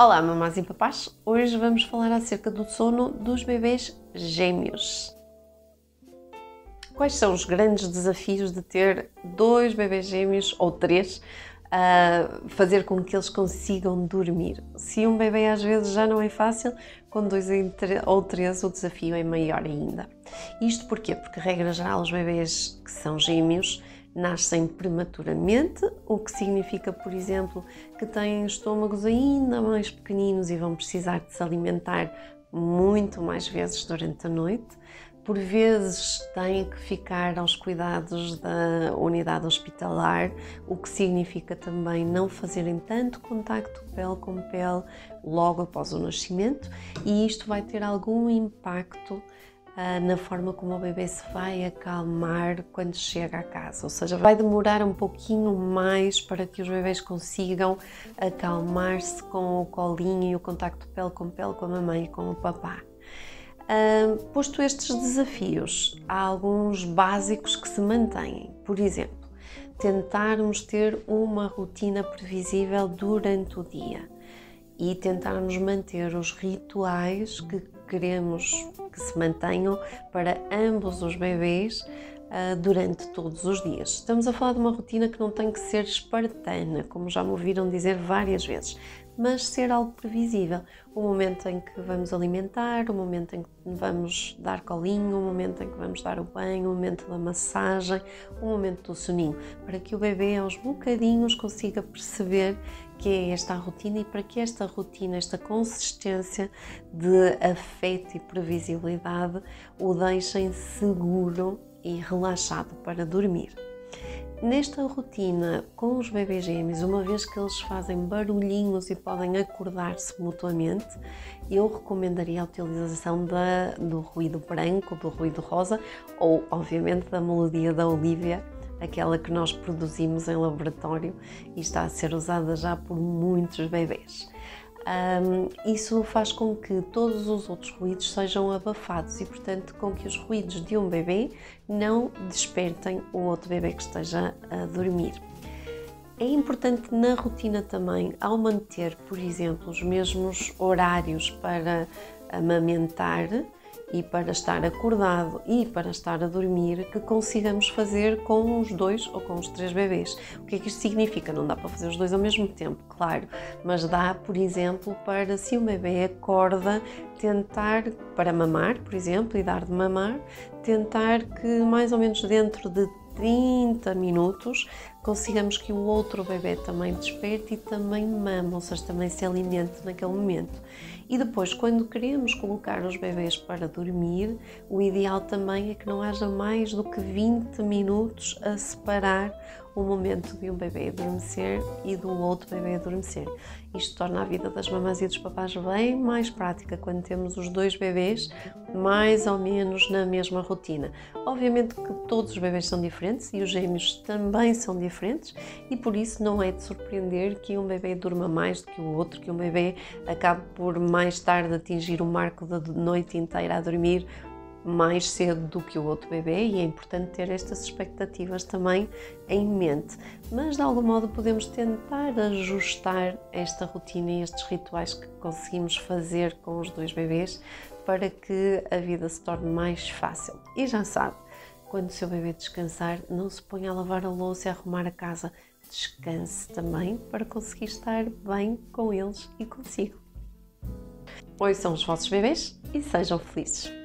Olá, mamás e papás! Hoje vamos falar acerca do sono dos bebês gêmeos. Quais são os grandes desafios de ter dois bebês gêmeos ou três a fazer com que eles consigam dormir? Se um bebê às vezes já não é fácil, com dois ou três o desafio é maior ainda. Isto porquê? Porque, regra geral, os bebês que são gêmeos nascem prematuramente, o que significa, por exemplo, que têm estômagos ainda mais pequeninos e vão precisar de se alimentar muito mais vezes durante a noite. Por vezes têm que ficar aos cuidados da unidade hospitalar, o que significa também não fazerem tanto contacto pele com pele logo após o nascimento, e isto vai ter algum impacto na forma como o bebê se vai acalmar quando chega a casa, ou seja, vai demorar um pouquinho mais para que os bebês consigam acalmar-se com o colinho e o contacto pele com pele com a mamãe e com o papá. Uh, posto estes desafios, há alguns básicos que se mantêm. Por exemplo, tentarmos ter uma rotina previsível durante o dia e tentarmos manter os rituais que queremos que se mantenham para ambos os bebês uh, durante todos os dias. Estamos a falar de uma rotina que não tem que ser espartana, como já me ouviram dizer várias vezes, mas ser algo previsível. O momento em que vamos alimentar, o momento em que vamos dar colinho, o momento em que vamos dar o banho, o momento da massagem, o momento do soninho, para que o bebê aos bocadinhos consiga perceber que é esta a rotina e para que esta rotina, esta consistência de afeto e previsibilidade o deixem seguro e relaxado para dormir. Nesta rotina com os bebês gêmeos, uma vez que eles fazem barulhinhos e podem acordar-se mutuamente, eu recomendaria a utilização da, do ruído branco, do ruído rosa ou, obviamente, da melodia da Olivia, aquela que nós produzimos em laboratório e está a ser usada já por muitos bebês. Um, isso faz com que todos os outros ruídos sejam abafados e, portanto, com que os ruídos de um bebê não despertem o outro bebê que esteja a dormir. É importante na rotina também, ao manter, por exemplo, os mesmos horários para amamentar, e para estar acordado e para estar a dormir que consigamos fazer com os dois ou com os três bebês. O que é que isto significa? Não dá para fazer os dois ao mesmo tempo, claro, mas dá, por exemplo, para se o bebê acorda, tentar para mamar, por exemplo, e dar de mamar, tentar que mais ou menos dentro de 30 minutos consigamos que o outro bebê também desperte e também mama, ou seja, também se alimente naquele momento. E depois, quando queremos colocar os bebês para dormir, o ideal também é que não haja mais do que 20 minutos a separar o momento de um bebê adormecer e do outro bebê adormecer. Isto torna a vida das mamães e dos papás bem mais prática quando temos os dois bebês mais ou menos na mesma rotina. Obviamente que todos os bebês são diferentes e os gêmeos também são diferentes e por isso não é de surpreender que um bebê durma mais do que o outro, que um bebê acabe por mais tarde atingir o marco da noite inteira a dormir mais cedo do que o outro bebê e é importante ter estas expectativas também em mente. Mas de algum modo podemos tentar ajustar esta rotina e estes rituais que conseguimos fazer com os dois bebês para que a vida se torne mais fácil. E já sabe, quando o seu bebê descansar, não se ponha a lavar a louça e a arrumar a casa. Descanse também para conseguir estar bem com eles e consigo. Pois são os vossos bebês e sejam felizes.